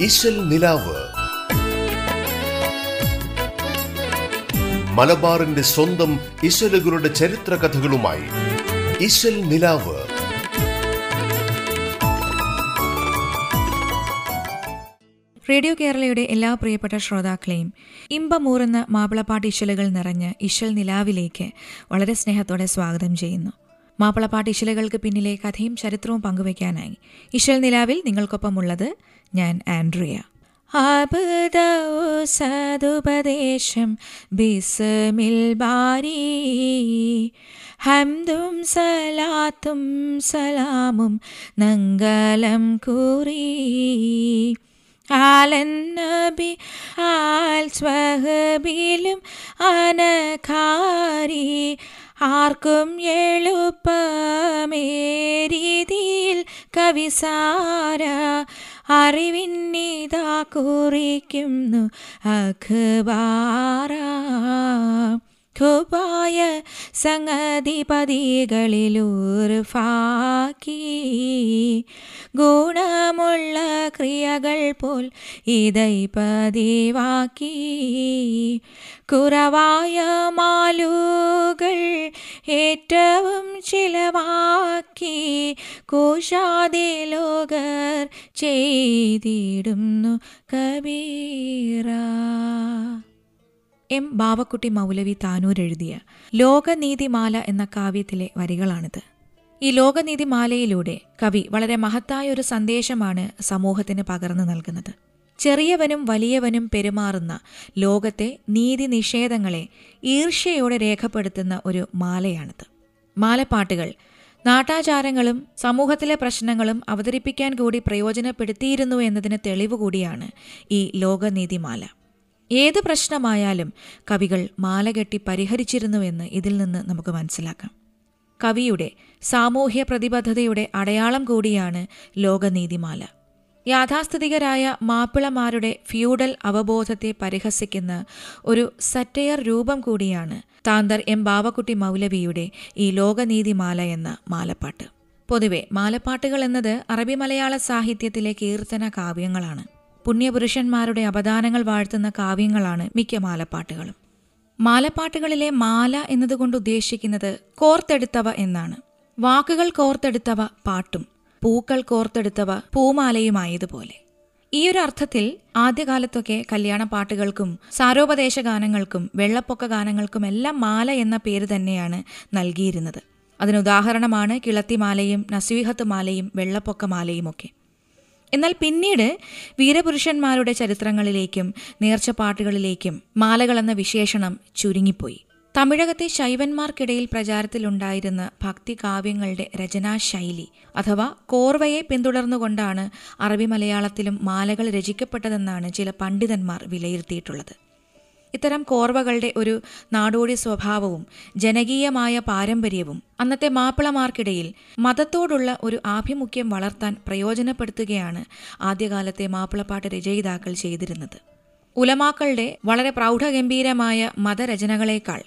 ഇശൽ നിലാവ്. മലബാറിന്റെ സ്വന്തം ഇശലുകളുടെ ചരിത്ര കഥകളുമായി ഇശൽ നിലാവ്. റേഡിയോ കേരളയുടെ എല്ലാ പ്രിയപ്പെട്ട ശ്രോതാക്കളെയും ഇമ്പമൂറുന്ന മാപ്പിളപ്പാട്ട് ഇശലുകൾ നിറഞ്ഞ് ഇശൽ നിലാവിലേക്ക് വളരെ സ്നേഹത്തോടെ സ്വാഗതം ചെയ്യുന്നു. മാപ്പിളപ്പാട്ട് ഇശലുകൾക്ക് പിന്നിലെ കഥയും ചരിത്രവും പങ്കുവയ്ക്കാനായി. ഇശൽ നിലാവിൽ നിങ്ങൾക്കൊപ്പമുള്ളത് ഞാൻ ആൻഡ്രിയ. സതുപദേശം ബിസ്മിൽ ബാരി. ഹംദും സലാത്തും സലാമും നങ്കലം കൂറി. ആലന്നബി ആൽ സ്വഹബിലും അനഖാരി. ആർക്കും എളുപ്പമേരീതിയിൽ കവിസാര അറിവിന്നിതാ കുറിക്കുന്നു അഖബാറ. ഖുബായ സംഗതിപതികളിലൂർഫാക്കി. ഗുണമുള്ള ക്രിയകൾ പോൽ ഇതൈ പതിവാക്കി. കുറവായ മാലുകൾ ഏറ്റവും ചിലവാക്കി. കോശാതെ ലോകർ ചെയ്തിടുന്നു കബീറ. എം ബാവക്കുട്ടി മൗലവി താനൂർ എഴുതിയ ലോകനീതിമാല എന്ന കാവ്യത്തിലെ വരികളാണിത്. ഈ ലോകനീതിമാലയിലൂടെ കവി വളരെ മഹത്തായ ഒരു സന്ദേശമാണ് സമൂഹത്തിന് പകർന്നു നൽകുന്നത്. ചെറിയവനും വലിയവനും പെരുമാറുന്ന ലോകത്തെ നീതി നിഷേധങ്ങളെ ഈർഷ്യയോടെ രേഖപ്പെടുത്തുന്ന ഒരു മാലയാണിത്. മാലപ്പാട്ടുകൾ നാട്ടാചാരങ്ങളും സമൂഹത്തിലെ പ്രശ്നങ്ങളും അവതരിപ്പിക്കാൻ കൂടി പ്രയോജനപ്പെടുത്തിയിരുന്നു എന്നതിന് തെളിവ് കൂടിയാണ് ഈ ലോകനീതിമാല. ഏത് പ്രശ്നമായാലും കവികൾ മാല കെട്ടി പരിഹരിച്ചിരുന്നുവെന്ന് ഇതിൽ നിന്ന് നമുക്ക് മനസ്സിലാക്കാം. കവിയുടെ സാമൂഹ്യ പ്രതിബദ്ധതയുടെ അടയാളം കൂടിയാണ് ലോകനീതിമാല. യാഥാസ്ഥിതികരായ മാപ്പിളമാരുടെ ഫ്യൂഡൽ അവബോധത്തെ പരിഹസിക്കുന്ന ഒരു സറ്റയർ രൂപം കൂടിയാണ് താന്തർ എം ബാവക്കുട്ടി മൗലവിയുടെ ഈ ലോകനീതിമാല എന്ന മാലപ്പാട്ട്. പൊതുവെ മാലപ്പാട്ടുകൾ എന്നത് അറബി മലയാള സാഹിത്യത്തിലെ കീർത്തന കാവ്യങ്ങളാണ്. പുണ്യപുരുഷന്മാരുടെ അപദാനങ്ങൾ വാഴ്ത്തുന്ന കാവ്യങ്ങളാണ് മിക്ക മാലപ്പാട്ടുകളും. മാലപ്പാട്ടുകളിലെ മാല എന്നതുകൊണ്ട് ഉദ്ദേശിക്കുന്നത് കോർത്തെടുത്തവ എന്നാണ്. വാക്കുകൾ കോർത്തെടുത്തവ പാട്ടും പൂക്കൾ കോർത്തെടുത്തവ പൂമാലയുമായതുപോലെ. ഈ ഒരു അർത്ഥത്തിൽ ആദ്യകാലത്തൊക്കെ കല്യാണ പാട്ടുകൾക്കും സാരോപദേശ ഗാനങ്ങൾക്കും വെള്ളപ്പൊക്ക ഗാനങ്ങൾക്കും എല്ലാം മാല എന്ന പേര് തന്നെയാണ് നൽകിയിരുന്നത്. അതിനുദാഹരണമാണ് കിളത്തിമാലയും നസീഹത്ത് മാലയും വെള്ളപ്പൊക്ക മാലയും ഒക്കെ എന്നാൽ പിന്നീട് വീരപുരുഷന്മാരുടെ ചരിത്രങ്ങളിലേക്കും നേർച്ചപ്പാട്ടുകളിലേക്കും മാലകളെന്ന വിശേഷണം ചുരുങ്ങിപ്പോയി. തമിഴകത്തെ ശൈവന്മാർക്കിടയിൽ പ്രചാരത്തിലുണ്ടായിരുന്ന ഭക്തികാവ്യങ്ങളുടെ രചനാശൈലി അഥവാ കോർവയെ പിന്തുടർന്നുകൊണ്ടാണ് അറബി മലയാളത്തിലും മാലകൾ രചിക്കപ്പെട്ടതെന്നാണ് ചില പണ്ഡിതന്മാർ വിലയിരുത്തിയിട്ടുള്ളത്. ഇത്തരം കോർവകളുടെ ഒരു നാടോടി സ്വഭാവവും ജനകീയമായ പാരമ്പര്യവും അന്നത്തെ മാപ്പിളമാർക്കിടയിൽ മതത്തോടുള്ള ഒരു ആഭിമുഖ്യം വളർത്താൻ പ്രയോജനപ്പെടുത്തുകയാണ് ആദ്യകാലത്തെ മാപ്പിളപ്പാട്ട് രചയിതാക്കൾ ചെയ്തിരുന്നത്. ഉലമാക്കളുടെ വളരെ പ്രൗഢഗംഭീരമായ മതരചനകളേക്കാൾ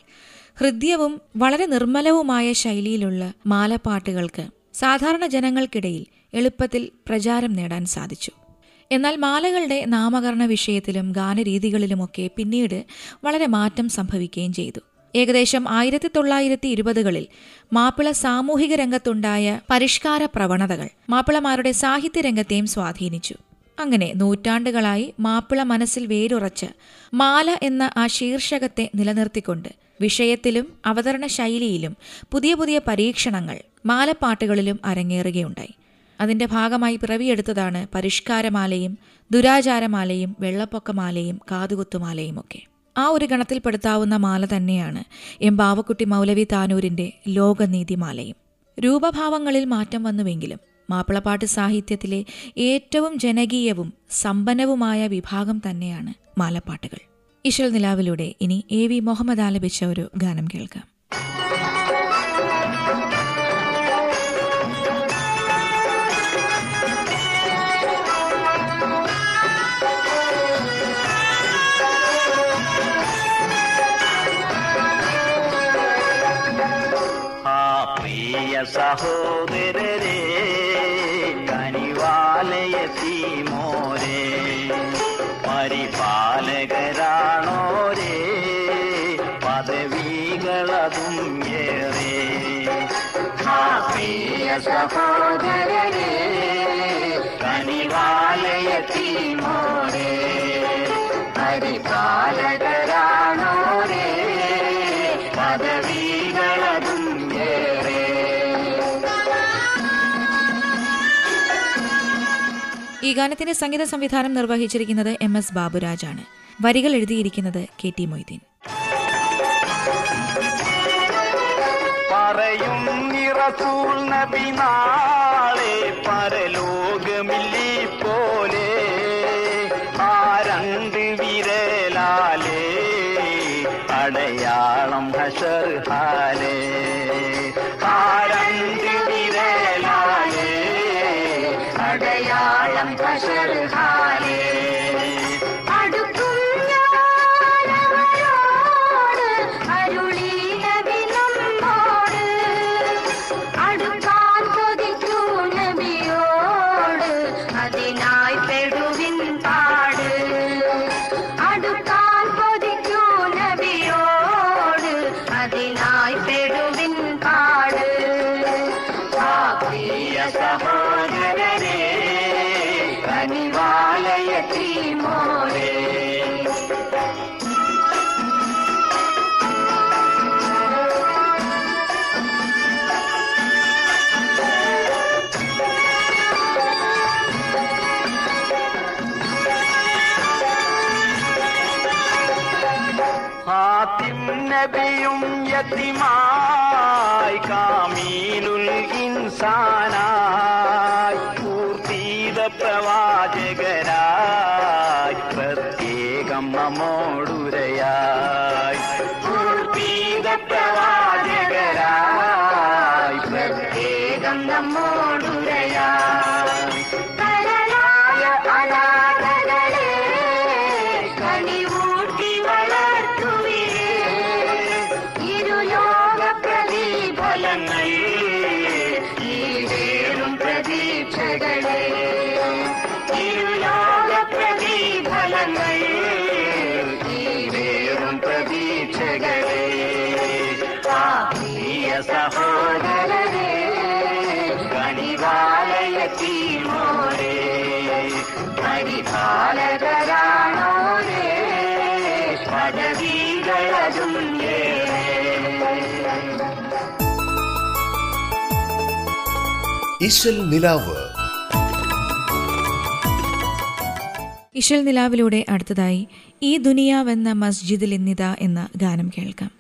ഹൃദ്യവും വളരെ നിർമ്മലവുമായ ശൈലിയിലുള്ള മാലപ്പാട്ടുകൾക്ക് സാധാരണ ജനങ്ങൾക്കിടയിൽ എളുപ്പത്തിൽ പ്രചാരം നേടാൻ സാധിച്ചു. എന്നാൽ മാലകളുടെ നാമകരണ വിഷയത്തിലും ഗാനരീതികളിലുമൊക്കെ പിന്നീട് വളരെ മാറ്റം സംഭവിക്കുകയും ചെയ്തു. ഏകദേശം ആയിരത്തി തൊള്ളായിരത്തി ഇരുപതുകളിൽ മാപ്പിള സാമൂഹിക രംഗത്തുണ്ടായ പരിഷ്കാര പ്രവണതകൾ മാപ്പിളമാരുടെ സാഹിത്യ രംഗത്തെയും സ്വാധീനിച്ചു. അങ്ങനെ നൂറ്റാണ്ടുകളായി മാപ്പിള മനസ്സിൽ വേരുറച്ച് മാല എന്ന ആ ശീർഷകത്തെ നിലനിർത്തിക്കൊണ്ട് വിഷയത്തിലും അവതരണ ശൈലിയിലും പുതിയ പുതിയ പരീക്ഷണങ്ങൾ മാലപ്പാട്ടുകളിലും അരങ്ങേറുകയുണ്ടായി. അതിന്റെ ഭാഗമായി പിറവിയെടുത്തതാണ് പരിഷ്കാരമാലയും ദുരാചാരമാലയും വെള്ളപ്പൊക്കമാലയും കാതുകുത്തുമാലയും ഒക്കെ. ആ ഒരു ഗണത്തിൽപ്പെടുത്താവുന്ന മാല തന്നെയാണ് എം ബാവക്കുട്ടി മൗലവി താനൂരിന്റെ ലോകനീതിമാലയും. രൂപഭാവങ്ങളിൽ മാറ്റം വന്നുവെങ്കിലും മാപ്പിളപ്പാട്ട് സാഹിത്യത്തിലെ ഏറ്റവും ജനകീയവും സമ്പന്നവുമായ വിഭാഗം തന്നെയാണ് മാലപ്പാട്ടുകൾ. ഇശൽ നിലാവിലൂടെ ഇനി എ വി മുഹമ്മദ് ആലപിച്ച ഒരു ഗാനം കേൾക്കാം. सा हो मेरे रे कनी वाले यतीमो रे പരിപാലകരാണോ രേ പദവികളതും ഏറെ പ്രിയ സഹോദരരേ കനിവാലയത്തിനോരേ പരിപാലകർ ഈ ഗാനത്തിന്റെ സംഗീത സംവിധാനം നിർവഹിച്ചിരിക്കുന്നത് എം എസ് ബാബുരാജാണ്. വരികൾ എഴുതിയിരിക്കുന്നത് കെ ടി മൊയ്തീൻ. പറയും നബി നാളെ വിരലാലേ അടയാളം ഹാലേ. അടയാളം ഹഷർ യത്തിമായി കാമീനുൽ ഇൻസാനായി പൂർത്തീത പ്രവാചകരായി പ്രത്യേകം നമ്മോടുരയായി. പൂർത്തീത പ്രവാചകരായി പ്രത്യേകം നമ്മോടുരയായി. ഇശൽ നിലാവ്. ഇഷൽ നിലാവിലൂടെ അടുത്തതായി ഈ ദുനിയാവെന്ന മസ്ജിദിൽ ഇന്നിത എന്ന ഗാനം കേൾക്കാം.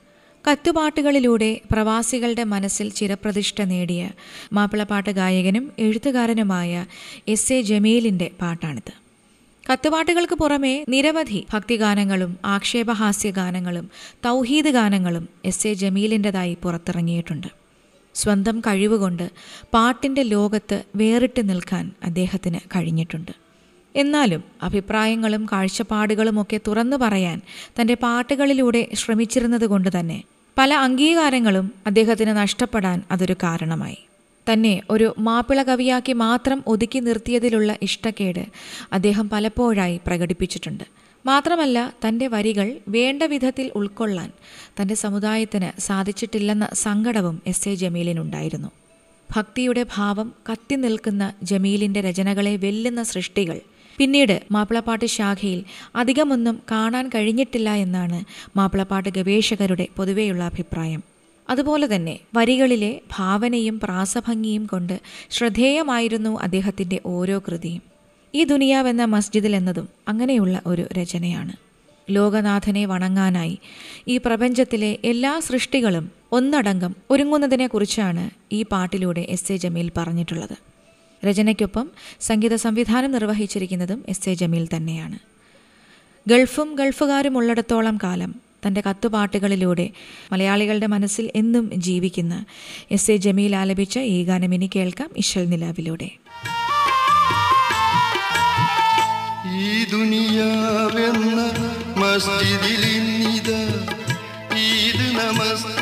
കത്തുപാട്ടുകളിലൂടെ പ്രവാസികളുടെ മനസ്സിൽ ചിരപ്രതിഷ്ഠ നേടിയ മാപ്പിളപ്പാട്ട് ഗായകനും എഴുത്തുകാരനുമായ എസ് എ ജമീലിന്റെ പാട്ടാണിത്. കത്തുപാട്ടുകൾക്ക് പുറമെ നിരവധി ഭക്തിഗാനങ്ങളും ആക്ഷേപഹാസ്യ ഗാനങ്ങളും തൗഹീദ് ഗാനങ്ങളും എസ് എ ജമീലിന്റെതായി പുറത്തിറങ്ങിയിട്ടുണ്ട്. സ്വന്തം കഴിവുകൊണ്ട് പാട്ടിന്റെ ലോകത്ത് വേറിട്ട് നിൽക്കാൻ അദ്ദേഹത്തിന് കഴിഞ്ഞിട്ടുണ്ട്. എന്നാലും അഭിപ്രായങ്ങളും കാഴ്ചപ്പാടുകളുമൊക്കെ തുറന്നു പറയാൻ തന്റെ പാട്ടുകളിലൂടെ ശ്രമിച്ചിരുന്നത് കൊണ്ട് തന്നെ പല അംഗീകാരങ്ങളും അദ്ദേഹത്തിന് നഷ്ടപ്പെടാൻ അതൊരു കാരണമായി. തന്നെ ഒരു മാപ്പിള കവിയാക്കി മാത്രം ഒതുക്കി നിർത്തിയതിലുള്ള ഇഷ്ടക്കേട് അദ്ദേഹം പലപ്പോഴായി പ്രകടിപ്പിച്ചിട്ടുണ്ട്. മാത്രമല്ല തന്റെ വരികൾ വേണ്ട വിധത്തിൽ ഉൾക്കൊള്ളാൻ തന്റെ സമുദായത്തിന് സാധിച്ചിട്ടില്ലെന്ന സങ്കടവും എസ് എ ജമീലിനുണ്ടായിരുന്നു. ഭക്തിയുടെ ഭാവം കത്തി നിൽക്കുന്ന ജമീലിന്റെ രചനകളെ വെല്ലുന്ന സൃഷ്ടികൾ പിന്നീട് മാപ്പിളപ്പാട്ട് ശാഖയിൽ അധികമൊന്നും കാണാൻ കഴിഞ്ഞിട്ടില്ല എന്നാണ് മാപ്പിളപ്പാട്ട് ഗവേഷകരുടെ പൊതുവെയുള്ള അഭിപ്രായം. അതുപോലെ തന്നെ വരികളിലെ ഭാവനയും പ്രാസഭംഗിയും കൊണ്ട് ശ്രദ്ധേയമായിരുന്നു അദ്ദേഹത്തിന്റെ ഓരോ കൃതിയും. ഈ ദുനിയാവെന്ന മസ്ജിദിൽ എന്നതും അങ്ങനെയുള്ള ഒരു രചനയാണ്. ലോകനാഥനെ വണങ്ങാനായി ഈ പ്രപഞ്ചത്തിലെ എല്ലാ സൃഷ്ടികളും ഒന്നടങ്കം ഒരുങ്ങുന്നതിനെക്കുറിച്ചാണ് ഈ പാട്ടിലൂടെ എസ് എ ജമീൽ പറഞ്ഞിട്ടുള്ളത്. രചനയ്ക്കൊപ്പം സംഗീത സംവിധാനം നിർവഹിച്ചിരിക്കുന്നതും എസ് എ ജമീൽ തന്നെയാണ്. ഗൾഫും ഗൾഫുകാരും ഉള്ളിടത്തോളം കാലം തന്റെ കത്തുപാട്ടുകളിലൂടെ മലയാളികളുടെ മനസ്സിൽ എന്നും ജീവിക്കുന്ന എസ് എ ജമീൽ ആലപിച്ച ഈ ഗാനം ഇനി കേൾക്കാം ഇഷൽ നിലാവിലൂടെ. ഈ ദുനിയാവെന്ന മസ്ജിദിലിന്നിത ഈദ് നമസ്കാരം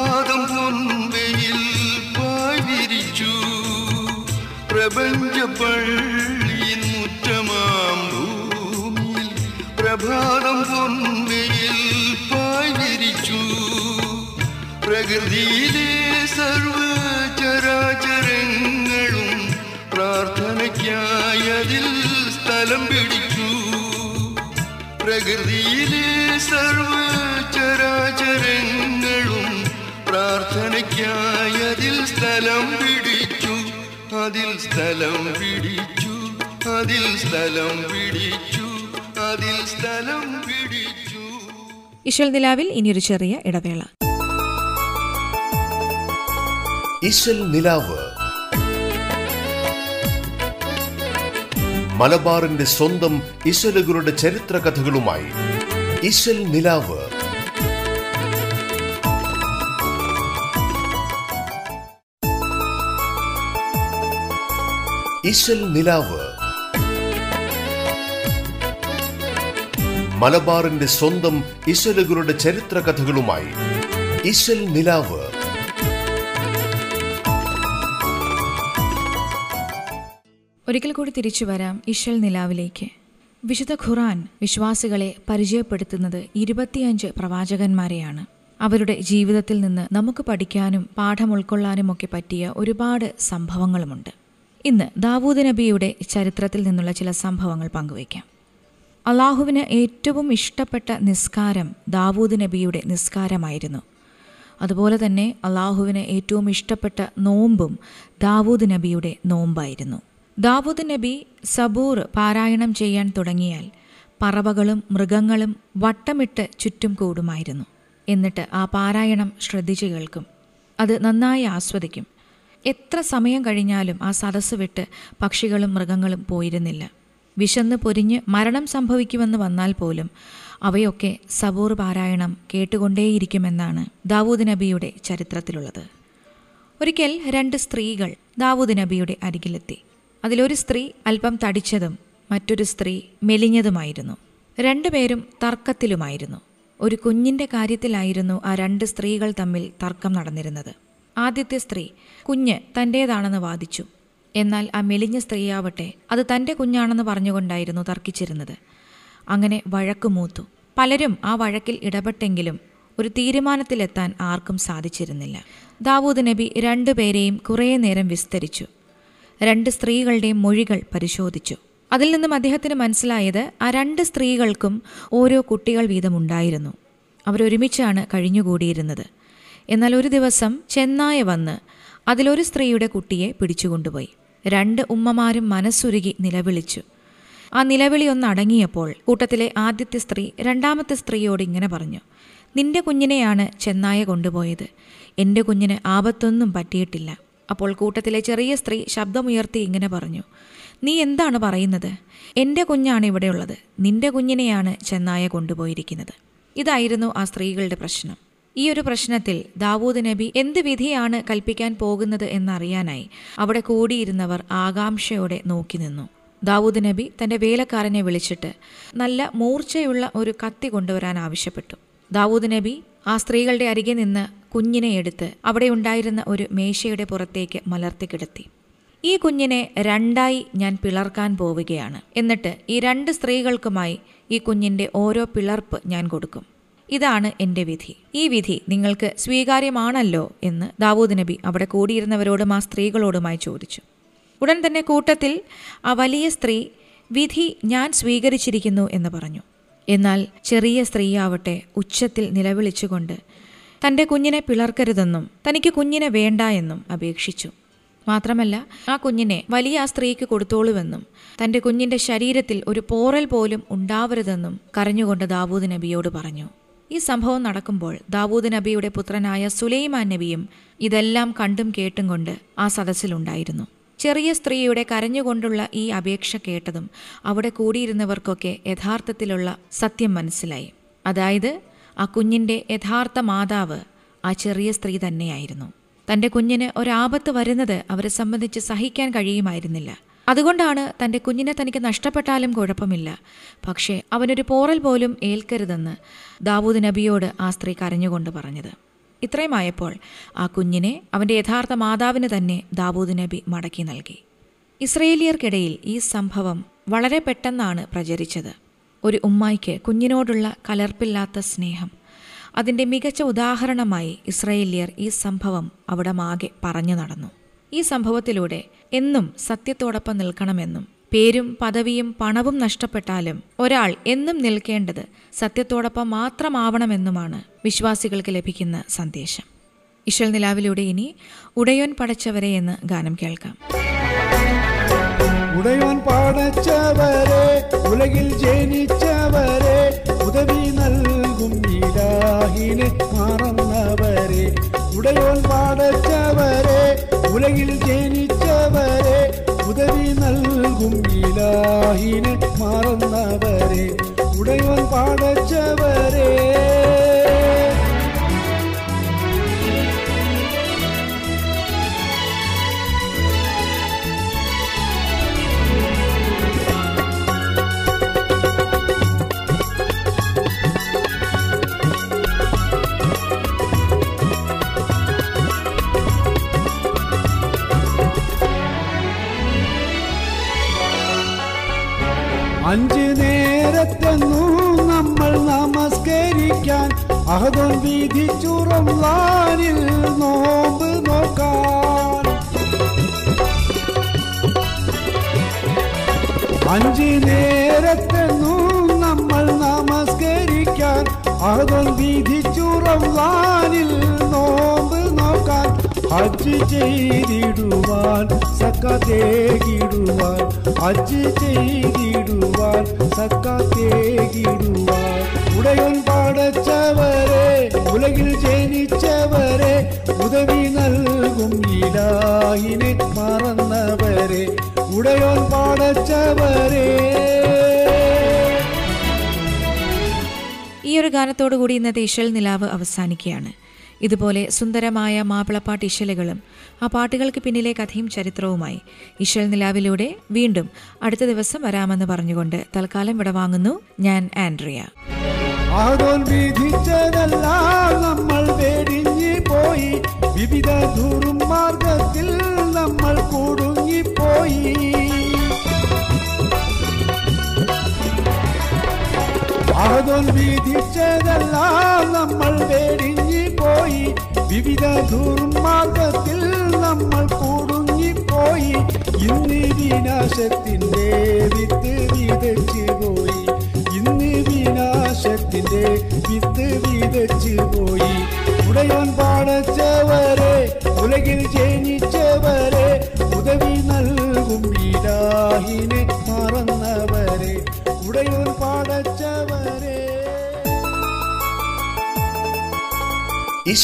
പ്രഭാതം പൊൻവയിൽ പാവിരിച്ചു. പ്രപഞ്ച പള്ളിയിൻ മുറ്റമാം ഭൂമിയിൽ പ്രഭാതം പൊൻവയിൽ പാവിരിച്ചു. പ്രകൃതിയിലെ സർവചരാചരങ്ങളും പ്രാർത്ഥനയ്ക്കായി അതിൽ സ്ഥലം പിടിച്ചു. പ്രകൃതിയിലെ സർവചരാചരങ്ങളും പ്രാർത്ഥനയ്ക്കായി അതിൽ സ്ഥലം പിടിച്ചു. അതിൽ സ്ഥലം പിടിച്ചു. അതിൽ സ്ഥലം പിടിച്ചു. അതിൽ സ്ഥലം പിടിച്ചു. ഇശൽ നിലാവിൽ ഇനിയൊരു ചെറിയ ഇടവേള. ഇശൽ നിലാവ് മലബാറിന്റെ സ്വന്തം ഇശലുകളുടെ ചരിത്ര കഥകളുമായി ഇശൽ നിലാവ് ഇശൽ നിലാവ്. മലബാറിന്റെ സ്വന്തം ഇശലുകളുടെ ചരിത്ര കഥകളുമായി ഇശൽ നിലാവ്. ഒരിക്കൽ കൂടി തിരിച്ചു വരാം ഇശൽ നിലാവിലേക്ക്. വിശുദ്ധ ഖുറാൻ വിശ്വാസികളെ പരിചയപ്പെടുത്തുന്നത് ഇരുപത്തിയഞ്ച് പ്രവാചകന്മാരെയാണ്. അവരുടെ ജീവിതത്തിൽ നിന്ന് നമുക്ക് പഠിക്കാനും പാഠം ഉൾക്കൊള്ളാനും ഒക്കെ പറ്റിയ ഒരുപാട് സംഭവങ്ങളുമുണ്ട്. ഇന്ന് ദാവൂദ് നബിയുടെ ചരിത്രത്തിൽ നിന്നുള്ള ചില സംഭവങ്ങൾ പങ്കുവയ്ക്കാം. അള്ളാഹുവിന് ഏറ്റവും ഇഷ്ടപ്പെട്ട നിസ്കാരം ദാവൂദ് നബിയുടെ നിസ്കാരമായിരുന്നു. അതുപോലെ തന്നെ അള്ളാഹുവിന് ഏറ്റവും ഇഷ്ടപ്പെട്ട നോമ്പും ദാവൂദ് നബിയുടെ നോമ്പായിരുന്നു. ദാവൂദ് നബി സബൂർ പാരായണം ചെയ്യാൻ തുടങ്ങിയാൽ പറവകളും മൃഗങ്ങളും വട്ടമിട്ട് ചുറ്റും കൂടുമായിരുന്നു. എന്നിട്ട് ആ പാരായണം ശ്രദ്ധിച്ചു കേൾക്കും. അത് നന്നായി ആസ്വദിക്കും. എത്ര സമയം കഴിഞ്ഞാലും ആ സദസ്സ് വിട്ട് പക്ഷികളും മൃഗങ്ങളും പോയിരുന്നില്ല. വിശന്ന് പൊരിഞ്ഞ് മരണം സംഭവിക്കുമെന്ന് വന്നാൽ പോലും അവയൊക്കെ സബൂർ പാരായണം കേട്ടുകൊണ്ടേയിരിക്കുമെന്നാണ് ദാവൂദ് നബിയുടെ ചരിത്രത്തിലുള്ളത്. ഒരിക്കൽ രണ്ട് സ്ത്രീകൾ ദാവൂദ് നബിയുടെ അരികിലെത്തി. അതിലൊരു സ്ത്രീ അല്പം തടിച്ചതും മറ്റൊരു സ്ത്രീ മെലിഞ്ഞതുമായിരുന്നു. രണ്ടുപേരും തർക്കത്തിലുമായിരുന്നു. ഒരു കുഞ്ഞിന്റെ കാര്യത്തിലായിരുന്നു ആ രണ്ട് സ്ത്രീകൾ തമ്മിൽ തർക്കം നടന്നിരുന്നത്. ആദ്യത്തെ സ്ത്രീ കുഞ്ഞ് തന്റേതാണെന്ന് വാദിച്ചു. എന്നാൽ ആ മെലിഞ്ഞ സ്ത്രീയാവട്ടെ അത് തന്റെ കുഞ്ഞാണെന്ന് പറഞ്ഞുകൊണ്ടായിരുന്നു തർക്കിച്ചിരുന്നത്. അങ്ങനെ വഴക്ക് മൂത്തു. പലരും ആ വഴക്കിൽ ഇടപെട്ടെങ്കിലും ഒരു തീരുമാനത്തിലെത്താൻ ആർക്കും സാധിച്ചിരുന്നില്ല. ദാവൂദ് നബി രണ്ടുപേരെയും കുറേ നേരം വിസ്തരിച്ചു. രണ്ട് സ്ത്രീകളുടെയും മൊഴികൾ പരിശോധിച്ചു. അതിൽ നിന്നും അദ്ദേഹത്തിന് മനസ്സിലായത് ആ രണ്ട് സ്ത്രീകൾക്കും ഓരോ കുട്ടികൾ വീതമുണ്ടായിരുന്നു. അവരൊരുമിച്ചാണ് കഴിഞ്ഞുകൂടിയിരുന്നത്. എന്നാൽ ഒരു ദിവസം ചെന്നായ വന്ന് അതിലൊരു സ്ത്രീയുടെ കുട്ടിയെ പിടിച്ചുകൊണ്ടുപോയി. രണ്ട് ഉമ്മമാരും മനസ്സുരുകി നിലവിളിച്ചു. ആ നിലവിളി ഒന്ന് അടങ്ങിയപ്പോൾ കൂട്ടത്തിലെ ആദ്യത്തെ സ്ത്രീ രണ്ടാമത്തെ സ്ത്രീയോട് ഇങ്ങനെ പറഞ്ഞു നിന്റെ കുഞ്ഞിനെയാണ് ചെന്നായ കൊണ്ടുപോയത്. എന്റെ കുഞ്ഞിന് ആപത്തൊന്നും പറ്റിയിട്ടില്ല. അപ്പോൾ കൂട്ടത്തിലെ ചെറിയ സ്ത്രീ ശബ്ദമുയർത്തി ഇങ്ങനെ പറഞ്ഞു നീ എന്താണ് പറയുന്നത്? എന്റെ കുഞ്ഞാണ് ഇവിടെയുള്ളത്. നിന്റെ കുഞ്ഞിനെയാണ് ചെന്നായ കൊണ്ടുപോയിരിക്കുന്നത്. ഇതായിരുന്നു ആ സ്ത്രീകളുടെ പ്രശ്നം. ഈ ഒരു പ്രശ്നത്തിൽ ദാവൂദ് നബി എന്ത് വിധിയാണ് കൽപ്പിക്കാൻ പോകുന്നത് എന്നറിയാനായി അവിടെ കൂടിയിരുന്നവർ ആകാംക്ഷയോടെ നോക്കി നിന്നു. ദാവൂദ് നബി തന്റെ വേലക്കാരനെ വിളിച്ചിട്ട് നല്ല മൂർച്ചയുള്ള ഒരു കത്തി കൊണ്ടുവരാൻ ആവശ്യപ്പെട്ടു. ദാവൂദ് നബി ആ സ്ത്രീകളുടെ അരികെ നിന്ന് കുഞ്ഞിനെ എടുത്ത് അവിടെ ഉണ്ടായിരുന്ന ഒരു മേശയുടെ പുറത്തേക്ക് മലർത്തി കിടത്തി. ഈ കുഞ്ഞിനെ രണ്ടായി ഞാൻ പിളർക്കാൻ പോവുകയാണ്. എന്നിട്ട് ഈ രണ്ട് സ്ത്രീകൾക്കുമായി ഈ കുഞ്ഞിന്റെ ഓരോ പിളർപ്പ് ഞാൻ കൊടുക്കും. ഇതാണ് എന്റെ വിധി. ഈ വിധി നിങ്ങൾക്ക് സ്വീകാര്യമാണല്ലോ എന്ന് ദാവൂദ് നബി അവിടെ കൂടിയിരുന്നവരോടും ആ സ്ത്രീകളോടുമായി ചോദിച്ചു. ഉടൻ തന്നെ കൂട്ടത്തിൽ ആ വലിയ സ്ത്രീ വിധി ഞാൻ സ്വീകരിച്ചിരിക്കുന്നു എന്ന് പറഞ്ഞു. എന്നാൽ ചെറിയ സ്ത്രീയാവട്ടെ ഉച്ചത്തിൽ നിലവിളിച്ചുകൊണ്ട് തന്റെ കുഞ്ഞിനെ പിളർക്കരുതെന്നും തനിക്ക് കുഞ്ഞിനെ വേണ്ട എന്നും അപേക്ഷിച്ചു. മാത്രമല്ല ആ കുഞ്ഞിനെ വലിയ ആ സ്ത്രീക്ക് കൊടുത്തോളുവെന്നും തന്റെ കുഞ്ഞിന്റെ ശരീരത്തിൽ ഒരു പോറൽ പോലും ഉണ്ടാവരുതെന്നും കരഞ്ഞുകൊണ്ട് ദാവൂദ് നബിയോട് പറഞ്ഞു. ഈ സംഭവം നടക്കുമ്പോൾ ദാവൂദ് നബിയുടെ പുത്രനായ സുലൈമാൻ നബിയും ഇതെല്ലാം കണ്ടും കേട്ടും കൊണ്ട് ആ സദസ്സിലുണ്ടായിരുന്നു. ചെറിയ സ്ത്രീയുടെ കരഞ്ഞുകൊണ്ടുള്ള ഈ അപേക്ഷ കേട്ടതും അവിടെ കൂടിയിരുന്നവർക്കൊക്കെ യഥാർത്ഥത്തിലുള്ള സത്യം മനസ്സിലായി. അതായത് ആ കുഞ്ഞിന്റെ യഥാർത്ഥ മാതാവ് ആ ചെറിയ സ്ത്രീ തന്നെയായിരുന്നു. തന്റെ കുഞ്ഞിന് ഒരാപത്ത് വരുന്നത് അവരെ സംബന്ധിച്ച് സഹിക്കാൻ കഴിയുമായിരുന്നില്ല. അതുകൊണ്ടാണ് തന്റെ കുഞ്ഞിനെ തനിക്ക് നഷ്ടപ്പെട്ടാലും കുഴപ്പമില്ല. പക്ഷേ അവനൊരു പോറൽ പോലും ഏൽക്കരുതെന്ന് ദാവൂദ് നബിയോട് ആ സ്ത്രീ കരഞ്ഞുകൊണ്ട് പറഞ്ഞത്. ഇത്രയുമായപ്പോൾ ആ കുഞ്ഞിനെ അവന്റെ യഥാർത്ഥ മാതാവിന് തന്നെ ദാവൂദ് നബി മടക്കി നൽകി. ഇസ്രയേലിയർക്കിടയിൽ ഈ സംഭവം വളരെ പെട്ടെന്നാണ് പ്രചരിച്ചത്. ഒരു ഉമ്മായിക്ക് കുഞ്ഞിനോടുള്ള കലർപ്പില്ലാത്ത സ്നേഹം. അതിന്റെ മികച്ച ഉദാഹരണമായി ഇസ്രയേലിയർ ഈ സംഭവം അവിടെ മാകെ പറഞ്ഞു നടന്നു. ഈ സംഭവത്തിലൂടെ എന്നും സത്യത്തോടൊപ്പം നിൽക്കണമെന്നും പേരും പദവിയും പണവും നഷ്ടപ്പെട്ടാലും ഒരാൾ എന്നും നിൽക്കേണ്ടത് സത്യത്തോടൊപ്പം മാത്രമാവണമെന്നുമാണ് വിശ്വാസികൾക്ക് ലഭിക്കുന്ന സന്ദേശം. ഇശൽ നിലാവിലൂടെ ഇനി ഉടയോൻ പടച്ചവരെ എന്ന് ഗാനം കേൾക്കാം. ഉടയോൻ പടച്ചവരെ ഉലകിൽ ജനിച്ചവരെ ഉദവി നൽകും ഇലാഹിനെ മറന്നവരെ ഉടയോൻ പാടച്ചവരെ ഉലകിൽ ജനിച്ചവരെ ഉദവി നൽകും ഇലാഹിനെ മറന്നവരെ ഉടയോൻ പാടച്ചവരെ അഹദം വിധിച്ചുറം ലാനിൽ നോമ്പ് നോക്കാൻ അഞ്ച് നേരത്തെന്നു നമ്മൾ നമസ്കരിക്കാൻ അഹദം വിധിച്ചുറം ലാനിൽ നോമ്പ് നോക്കാൻ ഹജ്ജ് ചെയ്തിടുവാൻ സക്കത്തേകിടുവാൻ ഹജ്ജ് ചെയ്തിടുവാൻ സക്കത്തേകിടുവാൻ ഉടയൻ പാടച്ചവരെ ഉലകിൽ ജനിച്ചവരെ ഉദവി നൽകും ഇലാഹിനെ മറന്നവരെ. ഉടയോൻ പാടച്ചവരെ. ഈ ഒരു ഗാനത്തോടുകൂടി ഇന്നത്തെ ഇശൽ നിലാവ് അവസാനിക്കുകയാണ്. ഇതുപോലെ സുന്ദരമായ മാപ്പിളപ്പാട്ട് ഇശലുകളും ആ പാട്ടുകൾക്ക് പിന്നിലെ കഥയും ചരിത്രവുമായി. ഇശൽ നിലാവിലൂടെ വീണ്ടും അടുത്ത ദിവസം വരാമെന്ന് പറഞ്ഞുകൊണ്ട് തൽക്കാലം ഇവിടെ വാങ്ങുന്നു ഞാൻ ആൻഡ്രിയ. നമ്മൾ പോയി. വിവിധ ദുർമാർഗത്തിൽ നമ്മൾ കുടുങ്ങിപ്പോയി അതൊന്നും വിധിച്ചതെല്ലാം നമ്മൾ വെടിഞ്ഞു വിവിധ ദുർമാർഗത്തിൽ നമ്മൾ കുടുങ്ങിപ്പോയി. ഇന്നിരി നാശത്തിന്റെ വിത്ത് വിതച്ചു